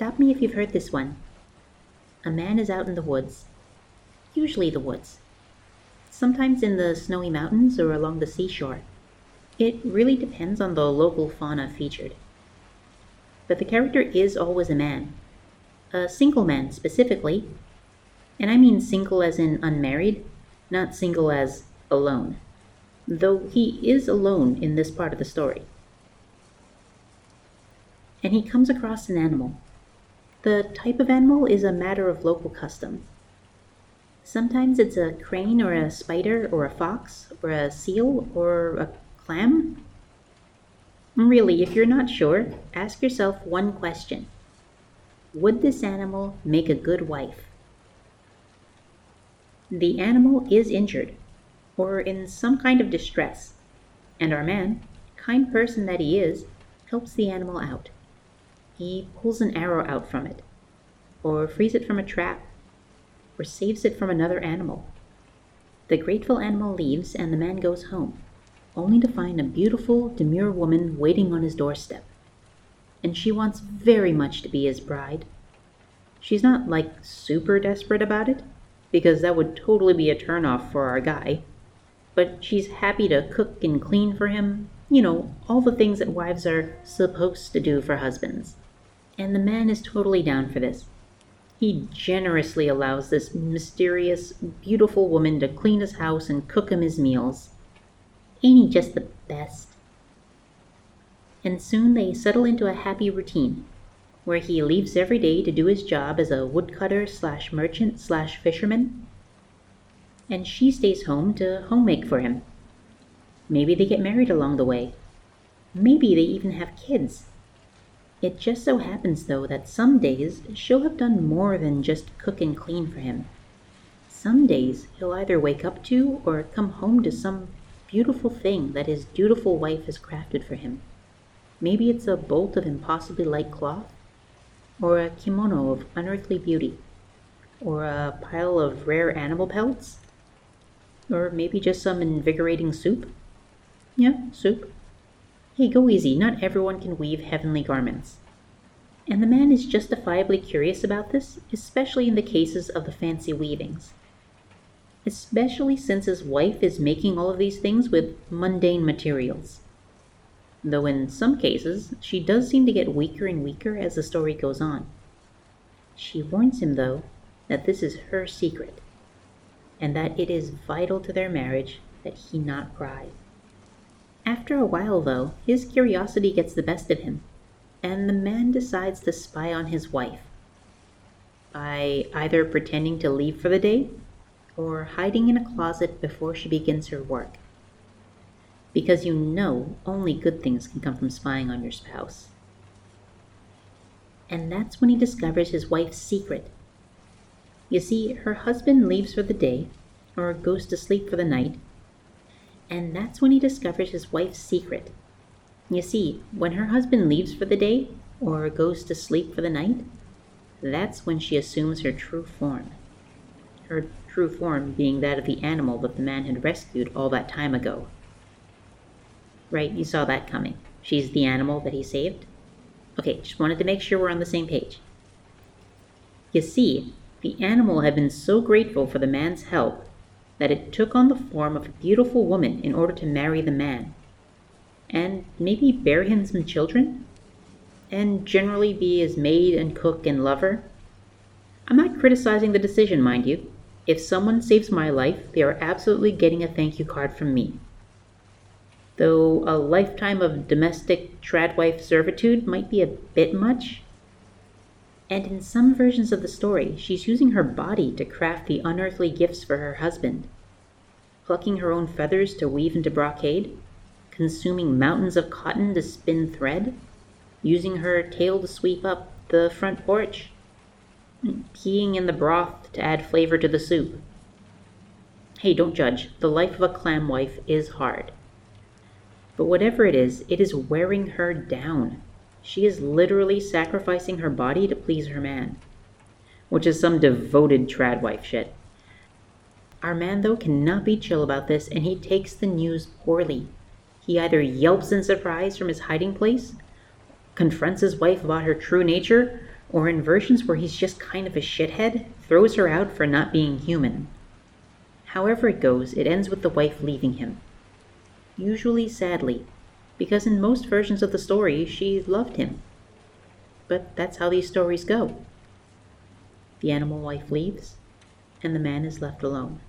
Stop me if you've heard this one. A man is out in the woods, usually the woods, sometimes in the snowy mountains or along the seashore. It really depends on the local fauna featured. But the character is always a man, a single man specifically, and I mean single as in unmarried, not single as alone, though he is alone in this part of the story. And he comes across an animal the type of animal is a matter of local custom. Sometimes it's a crane or a spider or a fox or a seal or a clam. Really, if you're not sure, ask yourself one question Would this animal make a good wife? The animal is injured or in some kind of distress, and our man, kind person that he is, helps the animal out he pulls an arrow out from it, or frees it from a trap, or saves it from another animal. The grateful animal leaves, and the man goes home, only to find a beautiful, demure woman waiting on his doorstep. And she wants very much to be his bride. She's not like super desperate about it, because that would totally be a turnoff for our guy. But she's happy to cook and clean for him, you know, all the things that wives are supposed to do for husbands and the man is totally down for this. He generously allows this mysterious, beautiful woman to clean his house and cook him his meals. Ain't he just the best? And soon they settle into a happy routine, where he leaves every day to do his job as a woodcutter slash merchant slash fisherman, and she stays home to homemake for him. Maybe they get married along the way. Maybe they even have kids. It just so happens, though, that some days she'll have done more than just cook and clean for him. Some days he'll either wake up to or come home to some beautiful thing that his dutiful wife has crafted for him. Maybe it's a bolt of impossibly light cloth, or a kimono of unearthly beauty, or a pile of rare animal pelts, or maybe just some invigorating soup. Yeah, soup. Hey, go easy, not everyone can weave heavenly garments. And the man is justifiably curious about this, especially in the cases of the fancy weavings. Especially since his wife is making all of these things with mundane materials. Though in some cases, she does seem to get weaker and weaker as the story goes on. She warns him, though, that this is her secret, and that it is vital to their marriage that he not pry. After a while, though, his curiosity gets the best of him, and the man decides to spy on his wife by either pretending to leave for the day or hiding in a closet before she begins her work. Because you know only good things can come from spying on your spouse. And that's when he discovers his wife's secret. You see, her husband leaves for the day or goes to sleep for the night and that's when he discovers his wife's secret. You see, when her husband leaves for the day or goes to sleep for the night, that's when she assumes her true form. Her true form being that of the animal that the man had rescued all that time ago. Right, you saw that coming. She's the animal that he saved? Okay, just wanted to make sure we're on the same page. You see, the animal had been so grateful for the man's help that it took on the form of a beautiful woman in order to marry the man, and maybe bear him some children, and generally be his maid and cook and lover. I'm not criticizing the decision, mind you. If someone saves my life, they are absolutely getting a thank you card from me. Though a lifetime of domestic tradwife servitude might be a bit much. And in some versions of the story, she's using her body to craft the unearthly gifts for her husband, plucking her own feathers to weave into brocade, consuming mountains of cotton to spin thread, using her tail to sweep up the front porch, peeing in the broth to add flavor to the soup. Hey, don't judge. The life of a clam wife is hard. But whatever it is, it is wearing her down. She is literally sacrificing her body to please her man, which is some devoted tradwife shit. Our man, though, cannot be chill about this, and he takes the news poorly. He either yelps in surprise from his hiding place, confronts his wife about her true nature, or in versions where he's just kind of a shithead, throws her out for not being human. However it goes, it ends with the wife leaving him. Usually sadly, because in most versions of the story, she loved him. But that's how these stories go. The animal wife leaves, and the man is left alone.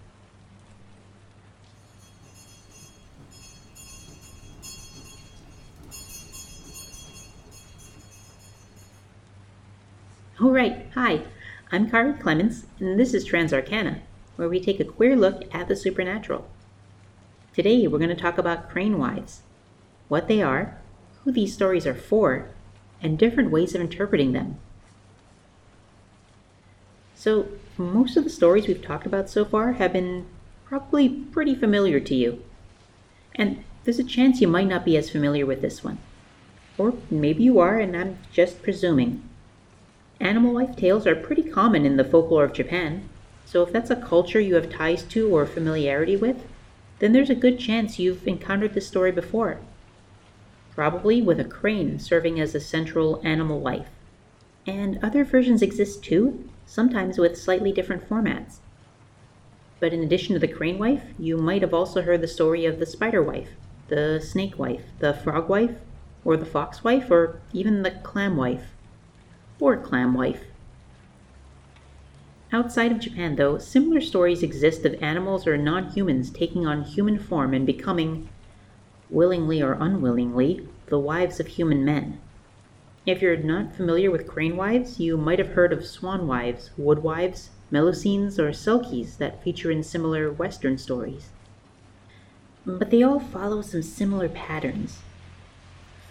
All right, hi, I'm Kari Clements, and this is Transarcana, where we take a queer look at the supernatural. Today we're going to talk about crane wives, what they are, who these stories are for, and different ways of interpreting them. So, most of the stories we've talked about so far have been probably pretty familiar to you. And there's a chance you might not be as familiar with this one. Or maybe you are, and I'm just presuming. Animal life tales are pretty common in the folklore of Japan, so if that's a culture you have ties to or familiarity with, then there's a good chance you've encountered this story before. Probably with a crane serving as a central animal life. And other versions exist too, sometimes with slightly different formats. But in addition to the crane wife, you might have also heard the story of the spider wife, the snake wife, the frog wife, or the fox wife, or even the clam wife or clam wife. Outside of Japan, though, similar stories exist of animals or non humans taking on human form and becoming, willingly or unwillingly, the wives of human men. If you're not familiar with crane wives, you might have heard of swan wives, wood wives, melusines, or selkies that feature in similar Western stories. But they all follow some similar patterns.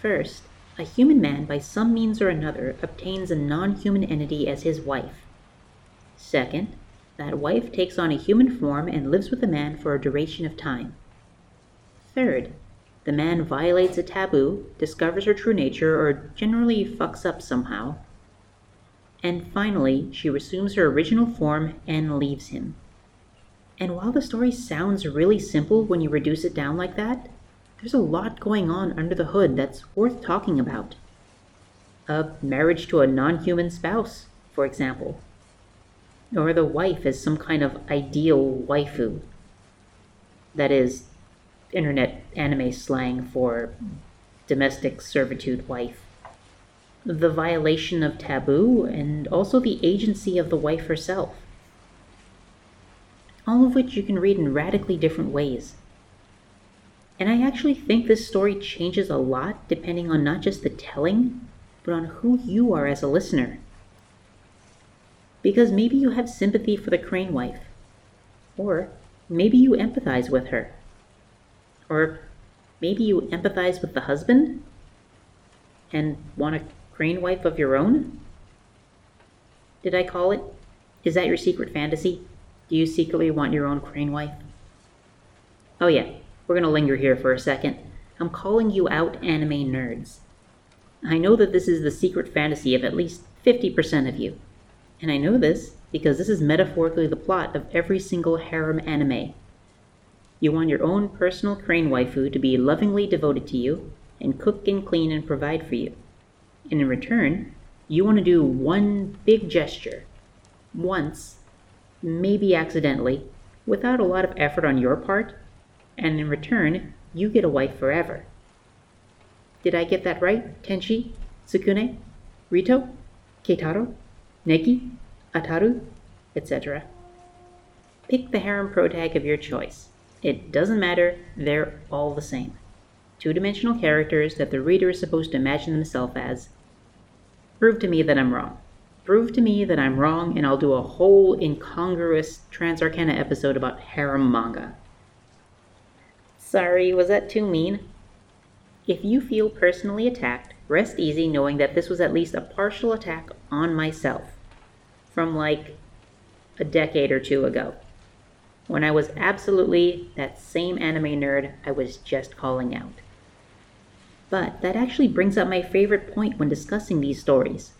First, a human man, by some means or another, obtains a non human entity as his wife. Second, that wife takes on a human form and lives with the man for a duration of time. Third, the man violates a taboo, discovers her true nature, or generally fucks up somehow. And finally, she resumes her original form and leaves him. And while the story sounds really simple when you reduce it down like that, there's a lot going on under the hood that's worth talking about. A marriage to a non human spouse, for example. Or the wife as some kind of ideal waifu. That is, internet anime slang for domestic servitude wife. The violation of taboo, and also the agency of the wife herself. All of which you can read in radically different ways. And I actually think this story changes a lot depending on not just the telling, but on who you are as a listener. Because maybe you have sympathy for the crane wife, or maybe you empathize with her, or maybe you empathize with the husband and want a crane wife of your own. Did I call it? Is that your secret fantasy? Do you secretly want your own crane wife? Oh, yeah, we're going to linger here for a second. I'm calling you out, anime nerds. I know that this is the secret fantasy of at least 50% of you. And I know this because this is metaphorically the plot of every single harem anime. You want your own personal crane waifu to be lovingly devoted to you, and cook and clean and provide for you. And in return, you want to do one big gesture, once, maybe accidentally, without a lot of effort on your part, and in return, you get a wife forever. Did I get that right, Tenchi, Sukune, Rito, Keitaro, Negi, Ataru, etc.? Pick the harem protag of your choice. It doesn't matter, they're all the same. Two dimensional characters that the reader is supposed to imagine themselves as. Prove to me that I'm wrong. Prove to me that I'm wrong, and I'll do a whole incongruous Transarcana episode about harem manga. Sorry, was that too mean? If you feel personally attacked, rest easy knowing that this was at least a partial attack on myself from like a decade or two ago when I was absolutely that same anime nerd I was just calling out. But that actually brings up my favorite point when discussing these stories.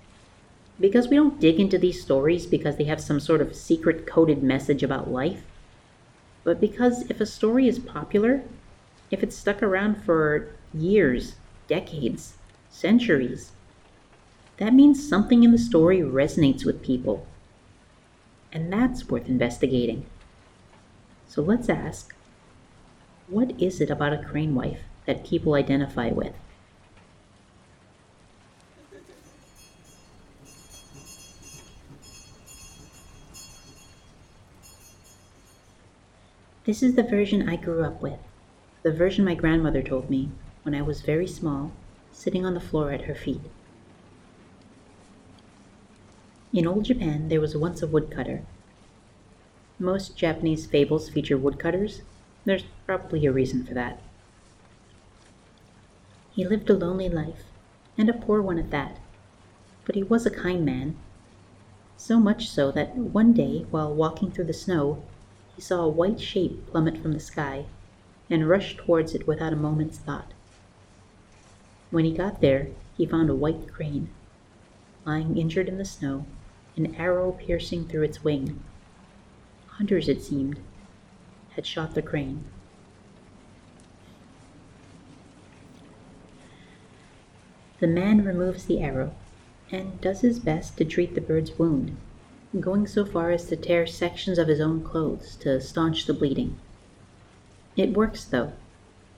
Because we don't dig into these stories because they have some sort of secret coded message about life, but because if a story is popular, if it's stuck around for years, decades, centuries, that means something in the story resonates with people. And that's worth investigating. So let's ask what is it about a crane wife that people identify with? This is the version I grew up with, the version my grandmother told me when I was very small, sitting on the floor at her feet. In old Japan, there was once a woodcutter. Most Japanese fables feature woodcutters. There's probably a reason for that. He lived a lonely life, and a poor one at that, but he was a kind man. So much so that one day, while walking through the snow, he saw a white shape plummet from the sky, and rushed towards it without a moment's thought. When he got there, he found a white crane, lying injured in the snow, an arrow piercing through its wing. Hunters, it seemed, had shot the crane. The man removes the arrow and does his best to treat the bird's wound, going so far as to tear sections of his own clothes to staunch the bleeding. It works, though,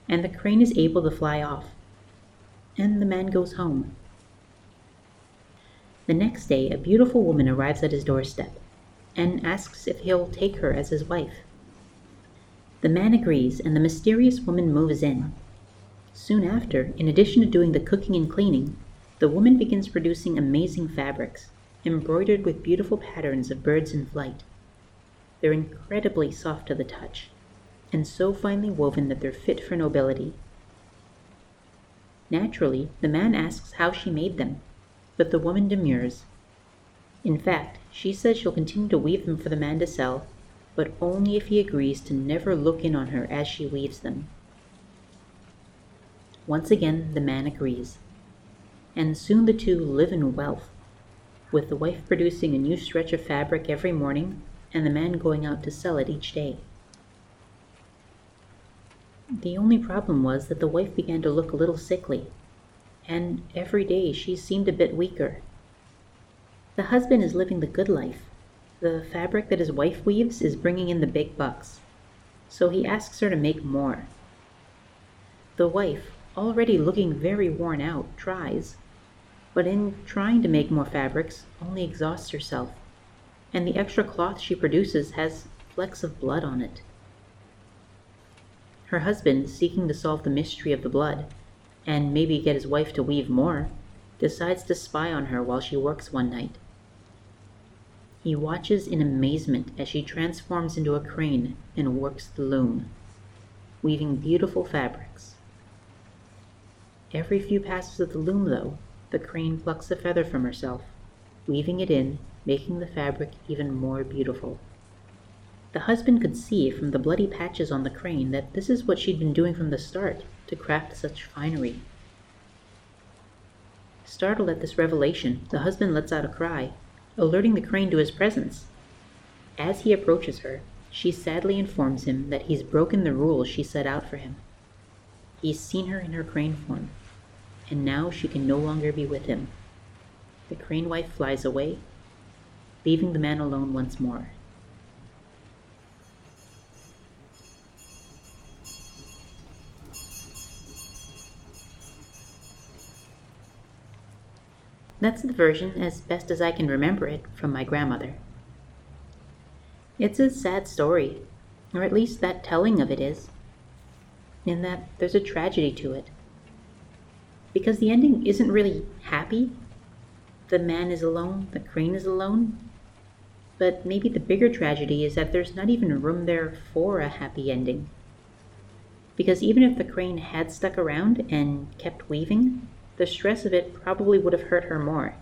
and the crane is able to fly off, and the man goes home. The next day, a beautiful woman arrives at his doorstep and asks if he'll take her as his wife. The man agrees, and the mysterious woman moves in. Soon after, in addition to doing the cooking and cleaning, the woman begins producing amazing fabrics, embroidered with beautiful patterns of birds in flight. They're incredibly soft to the touch, and so finely woven that they're fit for nobility. Naturally, the man asks how she made them, but the woman demurs. In fact, she says she'll continue to weave them for the man to sell, but only if he agrees to never look in on her as she weaves them. Once again, the man agrees, and soon the two live in wealth, with the wife producing a new stretch of fabric every morning and the man going out to sell it each day. The only problem was that the wife began to look a little sickly and every day she seemed a bit weaker. The husband is living the good life. The fabric that his wife weaves is bringing in the big bucks, so he asks her to make more. The wife, already looking very worn out, tries, but in trying to make more fabrics, only exhausts herself, and the extra cloth she produces has flecks of blood on it. Her husband, seeking to solve the mystery of the blood, and maybe get his wife to weave more, decides to spy on her while she works one night. He watches in amazement as she transforms into a crane and works the loom, weaving beautiful fabrics. Every few passes of the loom, though, the crane plucks a feather from herself, weaving it in, making the fabric even more beautiful. The husband could see from the bloody patches on the crane that this is what she'd been doing from the start to craft such finery. Startled at this revelation, the husband lets out a cry, alerting the crane to his presence. As he approaches her, she sadly informs him that he's broken the rules she set out for him. He's seen her in her crane form, and now she can no longer be with him. The crane wife flies away, leaving the man alone once more. That's the version, as best as I can remember it, from my grandmother. It's a sad story, or at least that telling of it is, in that there's a tragedy to it. Because the ending isn't really happy. The man is alone, the crane is alone. But maybe the bigger tragedy is that there's not even room there for a happy ending. Because even if the crane had stuck around and kept weaving, the stress of it probably would have hurt her more.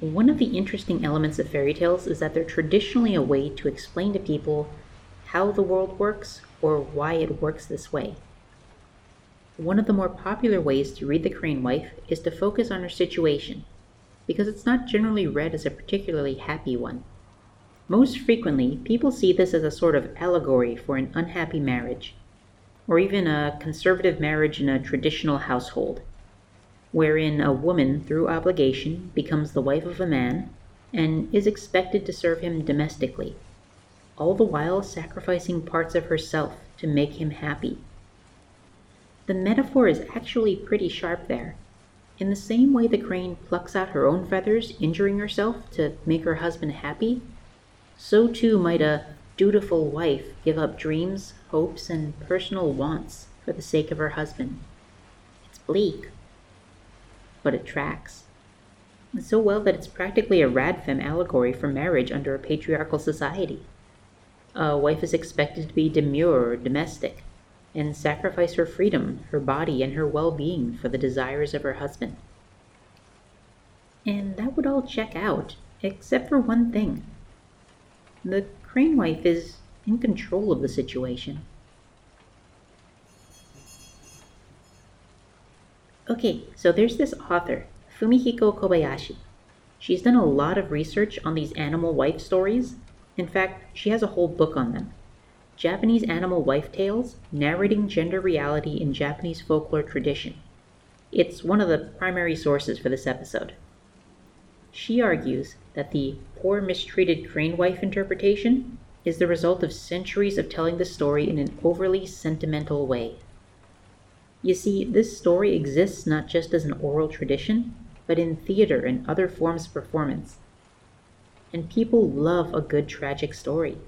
One of the interesting elements of fairy tales is that they're traditionally a way to explain to people how the world works or why it works this way. One of the more popular ways to read The Crane Wife is to focus on her situation, because it's not generally read as a particularly happy one. Most frequently, people see this as a sort of allegory for an unhappy marriage, or even a conservative marriage in a traditional household, wherein a woman, through obligation, becomes the wife of a man and is expected to serve him domestically, all the while sacrificing parts of herself to make him happy. The metaphor is actually pretty sharp there. In the same way the crane plucks out her own feathers, injuring herself to make her husband happy, so too might a dutiful wife give up dreams, hopes, and personal wants for the sake of her husband. It's bleak, but it tracks. so well that it's practically a radfem allegory for marriage under a patriarchal society. A wife is expected to be demure or domestic, and sacrifice her freedom, her body, and her well being for the desires of her husband. And that would all check out, except for one thing. The crane wife is in control of the situation. Okay, so there's this author, Fumihiko Kobayashi. She's done a lot of research on these animal wife stories. In fact, she has a whole book on them. Japanese Animal Wife Tales Narrating Gender Reality in Japanese Folklore Tradition. It's one of the primary sources for this episode. She argues that the poor mistreated crane wife interpretation is the result of centuries of telling the story in an overly sentimental way. You see, this story exists not just as an oral tradition, but in theater and other forms of performance. And people love a good tragic story.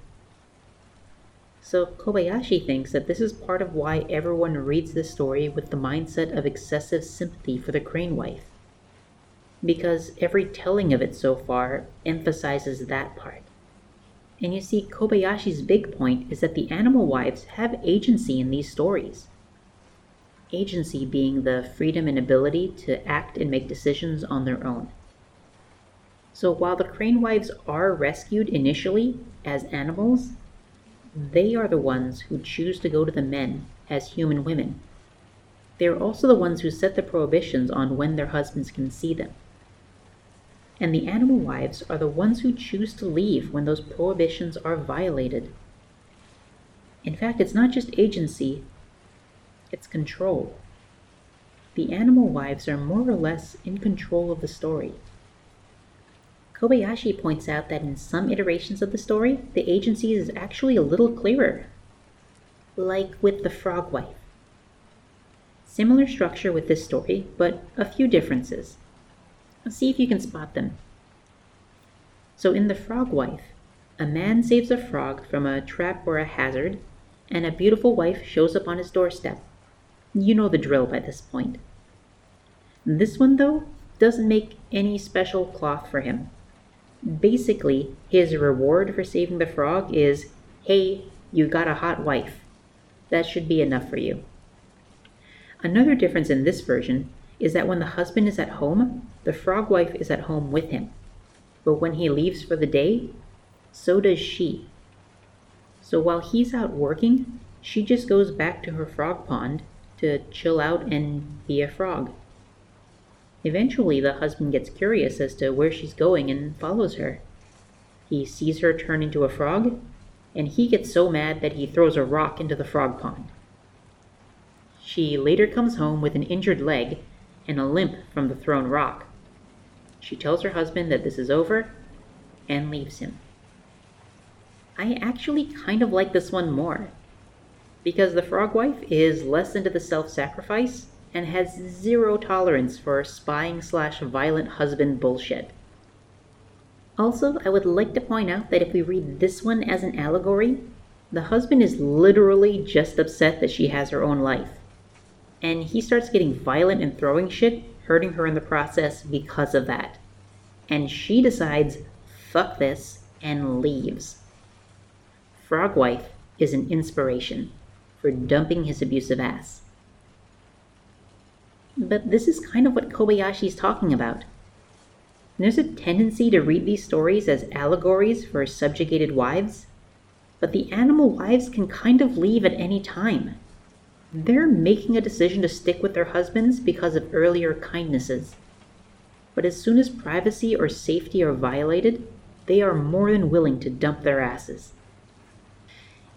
So Kobayashi thinks that this is part of why everyone reads this story with the mindset of excessive sympathy for the crane wife because every telling of it so far emphasizes that part. And you see, Kobayashi's big point is that the animal wives have agency in these stories. Agency being the freedom and ability to act and make decisions on their own. So while the crane wives are rescued initially as animals, they are the ones who choose to go to the men as human women. They are also the ones who set the prohibitions on when their husbands can see them and the animal wives are the ones who choose to leave when those prohibitions are violated. In fact, it's not just agency, it's control. The animal wives are more or less in control of the story. Kobayashi points out that in some iterations of the story, the agency is actually a little clearer, like with the frog wife. Similar structure with this story, but a few differences. Let's see if you can spot them. So in The Frog Wife, a man saves a frog from a trap or a hazard, and a beautiful wife shows up on his doorstep. You know the drill by this point. This one, though, doesn't make any special cloth for him. Basically, his reward for saving the frog is hey, you got a hot wife. That should be enough for you. Another difference in this version is that when the husband is at home, the frog wife is at home with him. But when he leaves for the day, so does she. So while he's out working, she just goes back to her frog pond to chill out and be a frog. Eventually, the husband gets curious as to where she's going and follows her. He sees her turn into a frog, and he gets so mad that he throws a rock into the frog pond. She later comes home with an injured leg and a limp from the thrown rock. She tells her husband that this is over and leaves him. I actually kind of like this one more because the frog wife is less into the self sacrifice and has zero tolerance for spying slash violent husband bullshit. Also, I would like to point out that if we read this one as an allegory, the husband is literally just upset that she has her own life and he starts getting violent and throwing shit, hurting her in the process because of that. And she decides, fuck this, and leaves. Frogwife is an inspiration for dumping his abusive ass. But this is kind of what Kobayashi's talking about. There's a tendency to read these stories as allegories for subjugated wives, but the animal wives can kind of leave at any time. They're making a decision to stick with their husbands because of earlier kindnesses. But as soon as privacy or safety are violated, they are more than willing to dump their asses.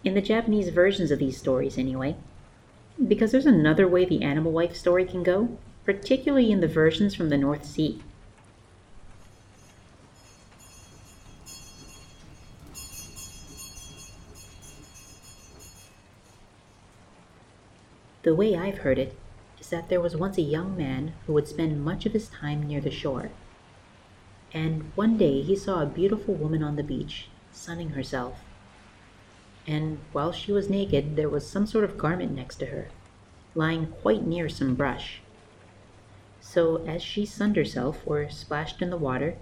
In the Japanese versions of these stories, anyway. Because there's another way the animal wife story can go, particularly in the versions from the North Sea. The way I've heard it is that there was once a young man who would spend much of his time near the shore. And one day he saw a beautiful woman on the beach, sunning herself. And while she was naked, there was some sort of garment next to her, lying quite near some brush. So as she sunned herself or splashed in the water,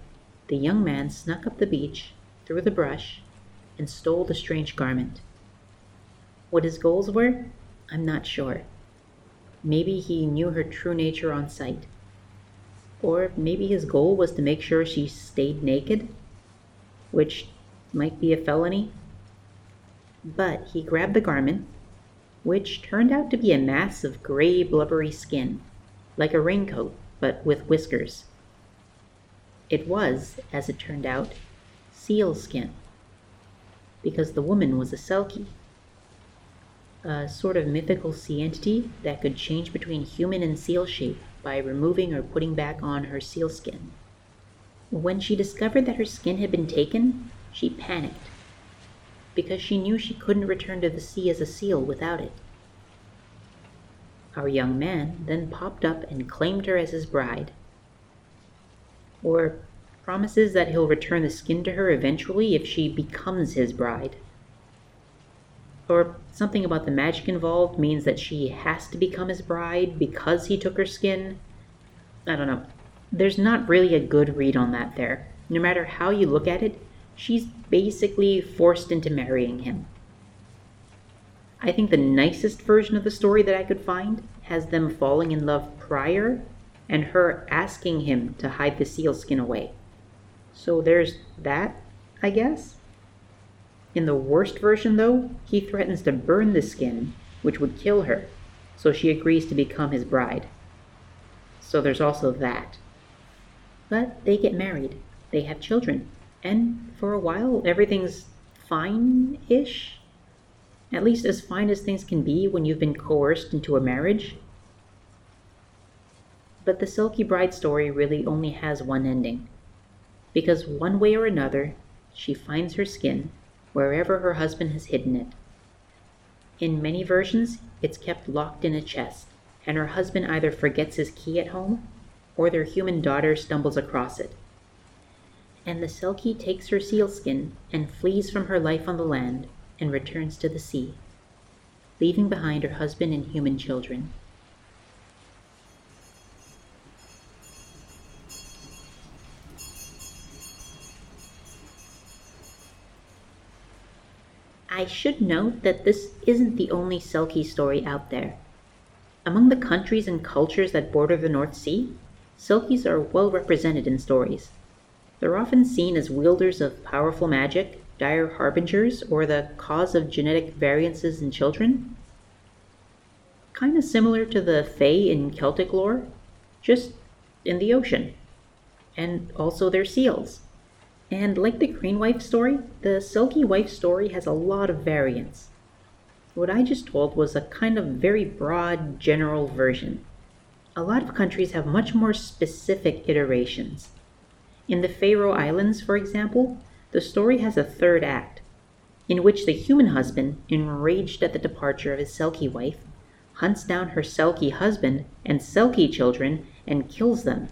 the young man snuck up the beach, through the brush, and stole the strange garment. What his goals were, I'm not sure. Maybe he knew her true nature on sight. Or maybe his goal was to make sure she stayed naked, which might be a felony. But he grabbed the garment, which turned out to be a mass of gray, blubbery skin, like a raincoat, but with whiskers. It was, as it turned out, seal skin, because the woman was a Selkie a sort of mythical sea entity that could change between human and seal shape by removing or putting back on her seal skin. When she discovered that her skin had been taken, she panicked because she knew she couldn't return to the sea as a seal without it. Our young man then popped up and claimed her as his bride. Or promises that he'll return the skin to her eventually if she becomes his bride or something about the magic involved means that she has to become his bride because he took her skin. I don't know. There's not really a good read on that there. No matter how you look at it, she's basically forced into marrying him. I think the nicest version of the story that I could find has them falling in love prior and her asking him to hide the seal skin away. So there's that, I guess. In the worst version, though, he threatens to burn the skin, which would kill her, so she agrees to become his bride. So there's also that. But they get married, they have children, and for a while everything's fine ish. At least as fine as things can be when you've been coerced into a marriage. But the Selkie Bride story really only has one ending. Because one way or another, she finds her skin wherever her husband has hidden it. In many versions, it's kept locked in a chest, and her husband either forgets his key at home or their human daughter stumbles across it. And the Selkie takes her sealskin and flees from her life on the land and returns to the sea, leaving behind her husband and human children. I should note that this isn't the only Selkie story out there. Among the countries and cultures that border the North Sea, Selkies are well represented in stories. They're often seen as wielders of powerful magic, dire harbingers, or the cause of genetic variances in children. Kind of similar to the Fae in Celtic lore, just in the ocean. And also they're seals. And like the Crane Wife story, the Selkie Wife story has a lot of variants. What I just told was a kind of very broad, general version. A lot of countries have much more specific iterations. In the Faroe Islands, for example, the story has a third act, in which the human husband, enraged at the departure of his Selkie wife, hunts down her Selkie husband and Selkie children and kills them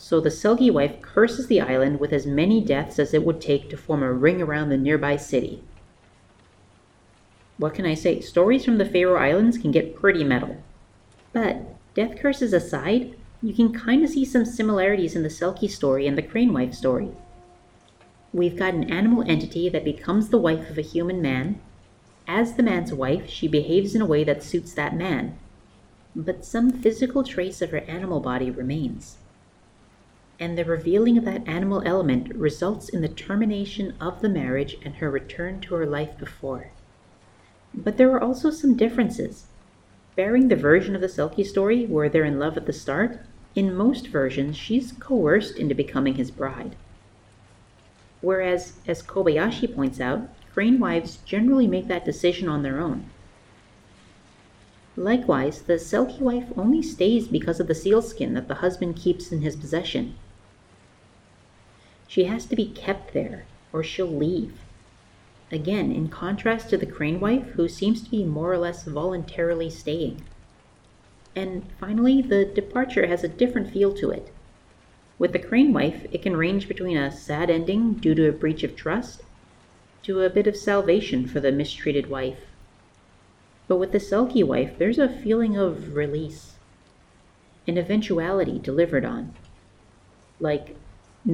so the Selkie wife curses the island with as many deaths as it would take to form a ring around the nearby city. What can I say? Stories from the Faroe Islands can get pretty metal. But, death curses aside, you can kind of see some similarities in the Selkie story and the Crane Wife story. We've got an animal entity that becomes the wife of a human man. As the man's wife, she behaves in a way that suits that man. But some physical trace of her animal body remains and the revealing of that animal element results in the termination of the marriage and her return to her life before. But there are also some differences. Bearing the version of the Selkie story where they're in love at the start, in most versions she's coerced into becoming his bride. Whereas, as Kobayashi points out, crane wives generally make that decision on their own. Likewise, the Selkie wife only stays because of the sealskin that the husband keeps in his possession. She has to be kept there, or she'll leave. Again, in contrast to the crane wife, who seems to be more or less voluntarily staying. And finally, the departure has a different feel to it. With the crane wife, it can range between a sad ending due to a breach of trust to a bit of salvation for the mistreated wife. But with the Selkie wife, there's a feeling of release, an eventuality delivered on. Like,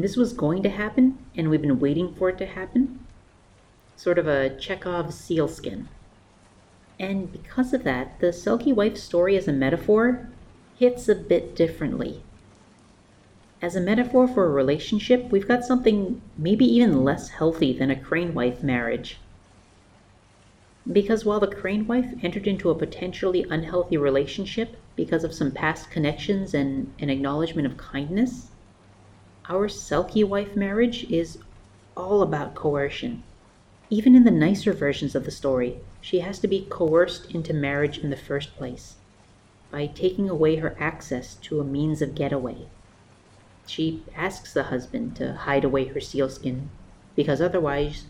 this was going to happen, and we've been waiting for it to happen. Sort of a Chekhov sealskin. And because of that, the Selkie wife story as a metaphor hits a bit differently. As a metaphor for a relationship, we've got something maybe even less healthy than a crane wife marriage. Because while the crane wife entered into a potentially unhealthy relationship because of some past connections and an acknowledgement of kindness, our Selkie wife marriage is all about coercion. Even in the nicer versions of the story, she has to be coerced into marriage in the first place by taking away her access to a means of getaway. She asks the husband to hide away her sealskin because otherwise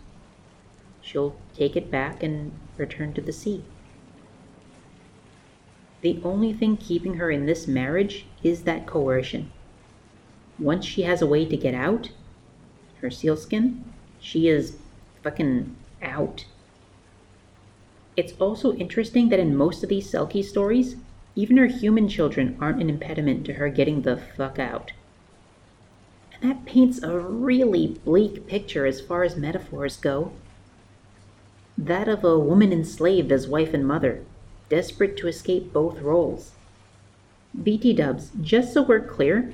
she'll take it back and return to the sea. The only thing keeping her in this marriage is that coercion. Once she has a way to get out, her sealskin, she is fucking out. It's also interesting that in most of these Selkie stories, even her human children aren't an impediment to her getting the fuck out. And that paints a really bleak picture as far as metaphors go that of a woman enslaved as wife and mother, desperate to escape both roles. BT dubs, just so we're clear,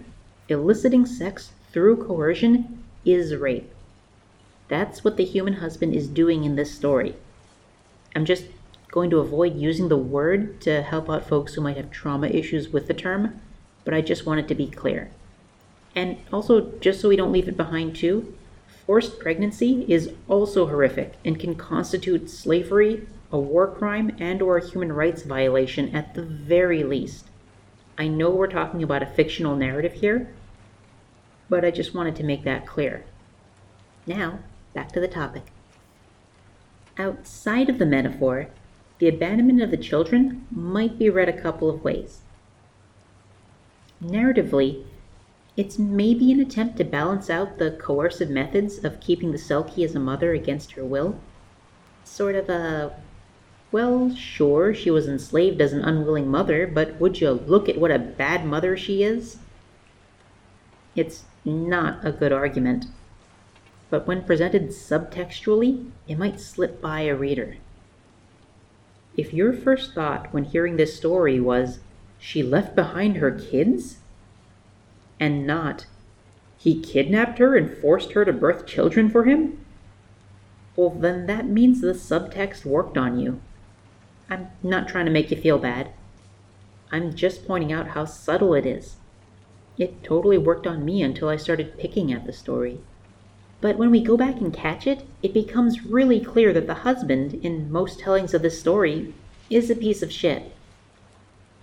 eliciting sex through coercion is rape. That's what the human husband is doing in this story. I'm just going to avoid using the word to help out folks who might have trauma issues with the term, but I just want it to be clear. And also, just so we don't leave it behind, too, Forced pregnancy is also horrific and can constitute slavery, a war crime, and or a human rights violation at the very least. I know we're talking about a fictional narrative here, but I just wanted to make that clear. Now, back to the topic. Outside of the metaphor, the abandonment of the children might be read a couple of ways. Narratively, it's maybe an attempt to balance out the coercive methods of keeping the Selkie as a mother against her will. Sort of a, well, sure, she was enslaved as an unwilling mother, but would you look at what a bad mother she is? It's not a good argument, but when presented subtextually, it might slip by a reader. If your first thought when hearing this story was, she left behind her kids? and not, he kidnapped her and forced her to birth children for him? Well, then that means the subtext worked on you. I'm not trying to make you feel bad. I'm just pointing out how subtle it is. It totally worked on me until I started picking at the story. But when we go back and catch it, it becomes really clear that the husband, in most tellings of this story, is a piece of shit.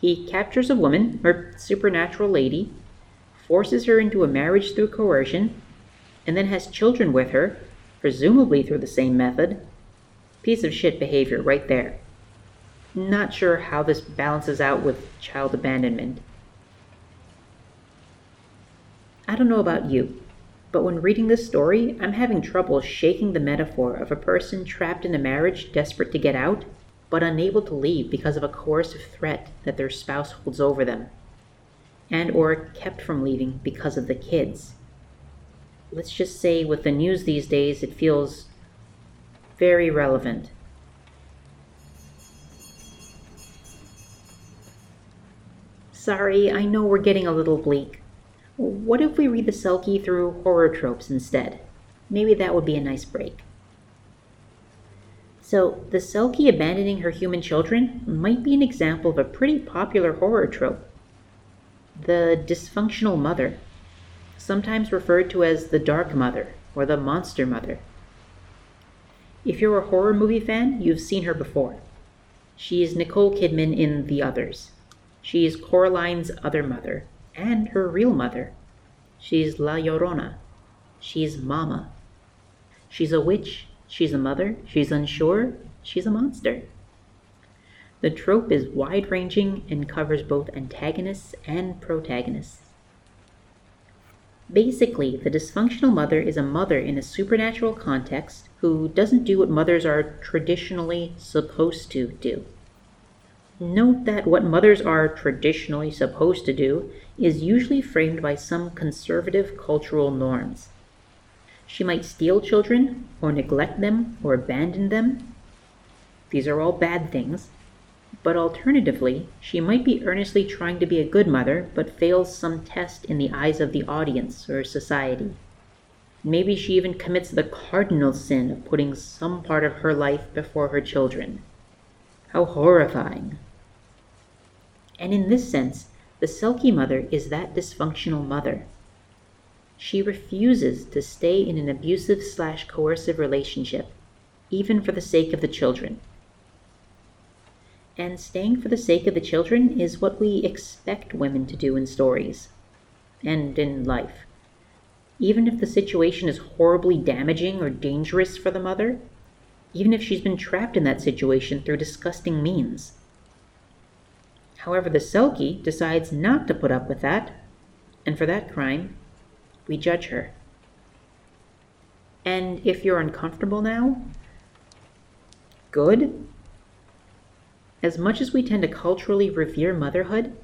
He captures a woman, or supernatural lady, forces her into a marriage through coercion, and then has children with her, presumably through the same method. Piece of shit behavior right there. Not sure how this balances out with child abandonment. I don't know about you, but when reading this story, I'm having trouble shaking the metaphor of a person trapped in a marriage desperate to get out, but unable to leave because of a coercive threat that their spouse holds over them and or kept from leaving because of the kids. Let's just say with the news these days, it feels very relevant. Sorry, I know we're getting a little bleak. What if we read the Selkie through horror tropes instead? Maybe that would be a nice break. So, the Selkie abandoning her human children might be an example of a pretty popular horror trope the dysfunctional mother, sometimes referred to as the dark mother or the monster mother. If you're a horror movie fan, you've seen her before. She is Nicole Kidman in The Others. She is Coraline's other mother, and her real mother. She's La Llorona. She's Mama. She's a witch. She's a mother. She's unsure. She's a monster. The trope is wide ranging and covers both antagonists and protagonists. Basically, the dysfunctional mother is a mother in a supernatural context who doesn't do what mothers are traditionally supposed to do. Note that what mothers are traditionally supposed to do is usually framed by some conservative cultural norms. She might steal children, or neglect them, or abandon them. These are all bad things, but alternatively, she might be earnestly trying to be a good mother, but fails some test in the eyes of the audience or society. Maybe she even commits the cardinal sin of putting some part of her life before her children. How horrifying. And in this sense, the Selkie mother is that dysfunctional mother. She refuses to stay in an abusive slash coercive relationship, even for the sake of the children and staying for the sake of the children is what we expect women to do in stories and in life. Even if the situation is horribly damaging or dangerous for the mother, even if she's been trapped in that situation through disgusting means. However, the Selkie decides not to put up with that, and for that crime, we judge her. And if you're uncomfortable now, good, as much as we tend to culturally revere motherhood,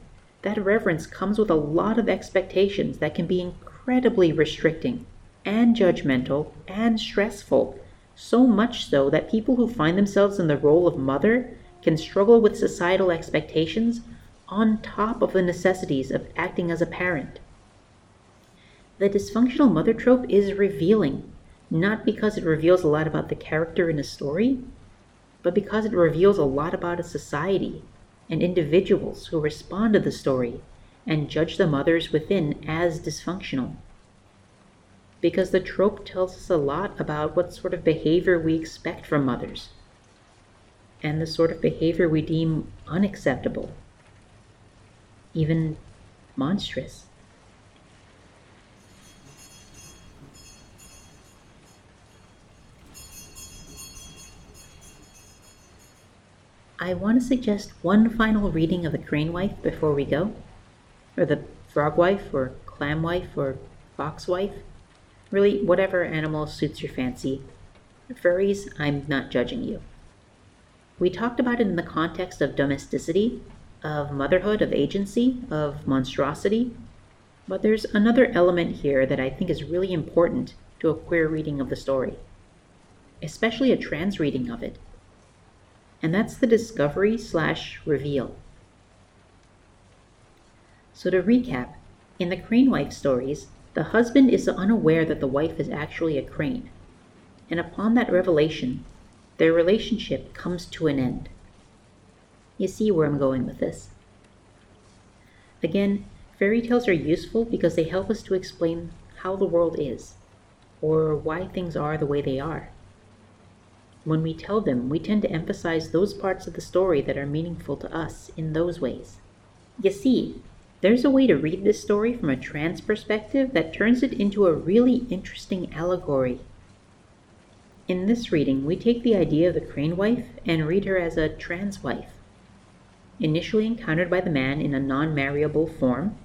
that reverence comes with a lot of expectations that can be incredibly restricting and judgmental and stressful, so much so that people who find themselves in the role of mother can struggle with societal expectations on top of the necessities of acting as a parent. The dysfunctional mother trope is revealing, not because it reveals a lot about the character in a story, but because it reveals a lot about a society and individuals who respond to the story and judge the mothers within as dysfunctional. Because the trope tells us a lot about what sort of behavior we expect from mothers and the sort of behavior we deem unacceptable, even monstrous. I want to suggest one final reading of The Crane Wife before we go, or The Frog Wife, or Clam Wife, or Fox Wife. Really, whatever animal suits your fancy. Furries, I'm not judging you. We talked about it in the context of domesticity, of motherhood, of agency, of monstrosity, but there's another element here that I think is really important to a queer reading of the story, especially a trans reading of it and that's the discovery slash reveal. So to recap, in the crane wife stories, the husband is unaware that the wife is actually a crane, and upon that revelation, their relationship comes to an end. You see where I'm going with this. Again, fairy tales are useful because they help us to explain how the world is, or why things are the way they are. When we tell them, we tend to emphasize those parts of the story that are meaningful to us in those ways. You see, there's a way to read this story from a trans perspective that turns it into a really interesting allegory. In this reading, we take the idea of the crane wife and read her as a trans wife. Initially encountered by the man in a non marriable form,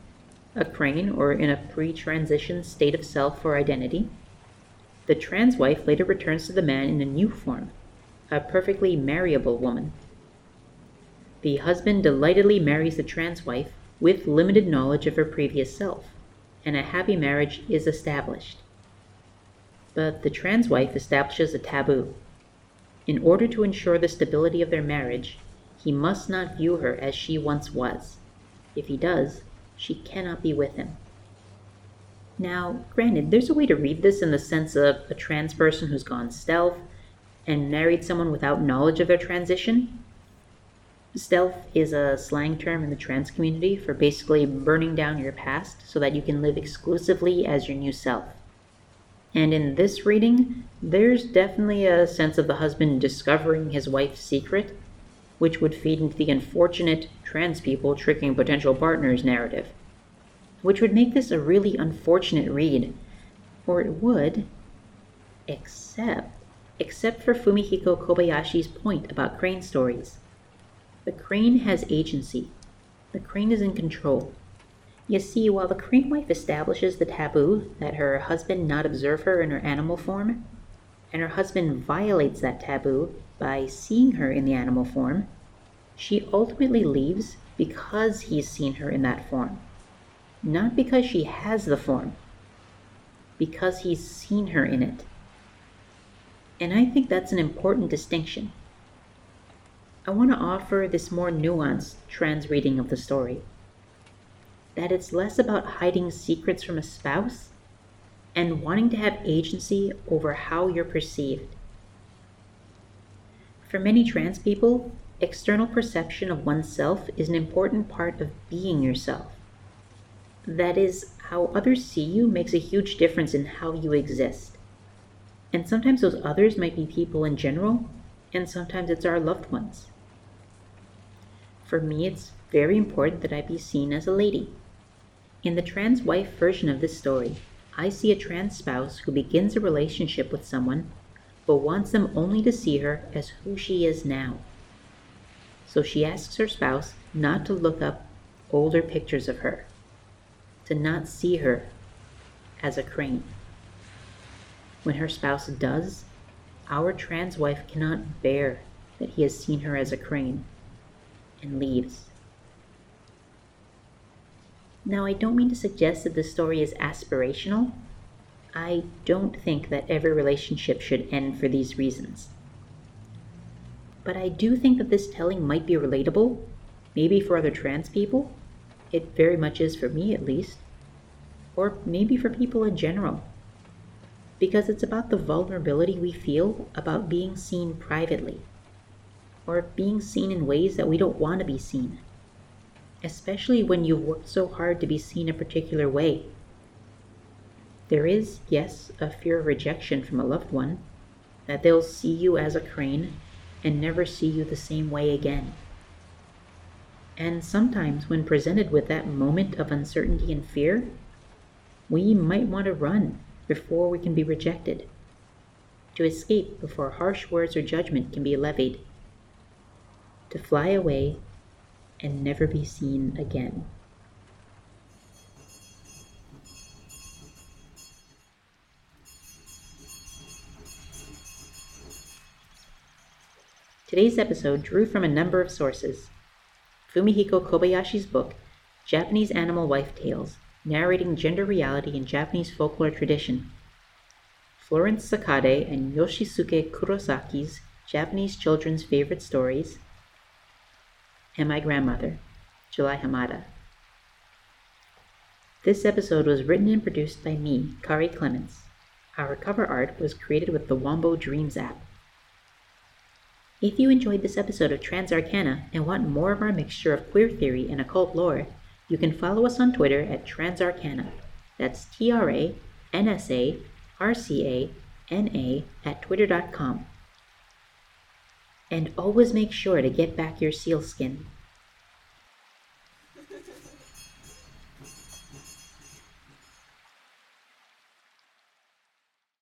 a crane, or in a pre transition state of self or identity, the trans wife later returns to the man in a new form, a perfectly marriable woman. The husband delightedly marries the trans wife with limited knowledge of her previous self, and a happy marriage is established. But the trans wife establishes a taboo. In order to ensure the stability of their marriage, he must not view her as she once was. If he does, she cannot be with him. Now, granted, there's a way to read this in the sense of a trans person who's gone stealth and married someone without knowledge of their transition. Stealth is a slang term in the trans community for basically burning down your past so that you can live exclusively as your new self. And in this reading, there's definitely a sense of the husband discovering his wife's secret, which would feed into the unfortunate trans people tricking potential partners narrative, which would make this a really unfortunate read, or it would, except except for Fumihiko Kobayashi's point about crane stories. The crane has agency. The crane is in control. You see, while the crane wife establishes the taboo that her husband not observe her in her animal form, and her husband violates that taboo by seeing her in the animal form, she ultimately leaves because he's seen her in that form. Not because she has the form, because he's seen her in it. And I think that's an important distinction. I want to offer this more nuanced trans reading of the story that it's less about hiding secrets from a spouse and wanting to have agency over how you're perceived. For many trans people, external perception of oneself is an important part of being yourself. That is, how others see you makes a huge difference in how you exist. And sometimes those others might be people in general, and sometimes it's our loved ones. For me, it's very important that I be seen as a lady. In the trans wife version of this story, I see a trans spouse who begins a relationship with someone but wants them only to see her as who she is now. So she asks her spouse not to look up older pictures of her, to not see her as a crane. When her spouse does, our trans wife cannot bear that he has seen her as a crane and leaves. Now, I don't mean to suggest that the story is aspirational. I don't think that every relationship should end for these reasons. But I do think that this telling might be relatable, maybe for other trans people. It very much is for me, at least. Or maybe for people in general. Because it's about the vulnerability we feel about being seen privately, or being seen in ways that we don't want to be seen especially when you've worked so hard to be seen a particular way. There is, yes, a fear of rejection from a loved one, that they'll see you as a crane and never see you the same way again. And sometimes, when presented with that moment of uncertainty and fear, we might want to run before we can be rejected, to escape before harsh words or judgment can be levied, to fly away and never be seen again. Today's episode drew from a number of sources. Fumihiko Kobayashi's book, Japanese Animal Wife Tales, narrating gender reality in Japanese folklore tradition. Florence Sakade and Yoshisuke Kurosaki's Japanese children's favorite stories, and my grandmother, July Hamada. This episode was written and produced by me, Kari Clements. Our cover art was created with the Wombo Dreams app. If you enjoyed this episode of Trans Arcana and want more of our mixture of queer theory and occult lore, you can follow us on Twitter at Transarcana. That's T R A N S A R C A N A at twitter.com. And always make sure to get back your sealskin.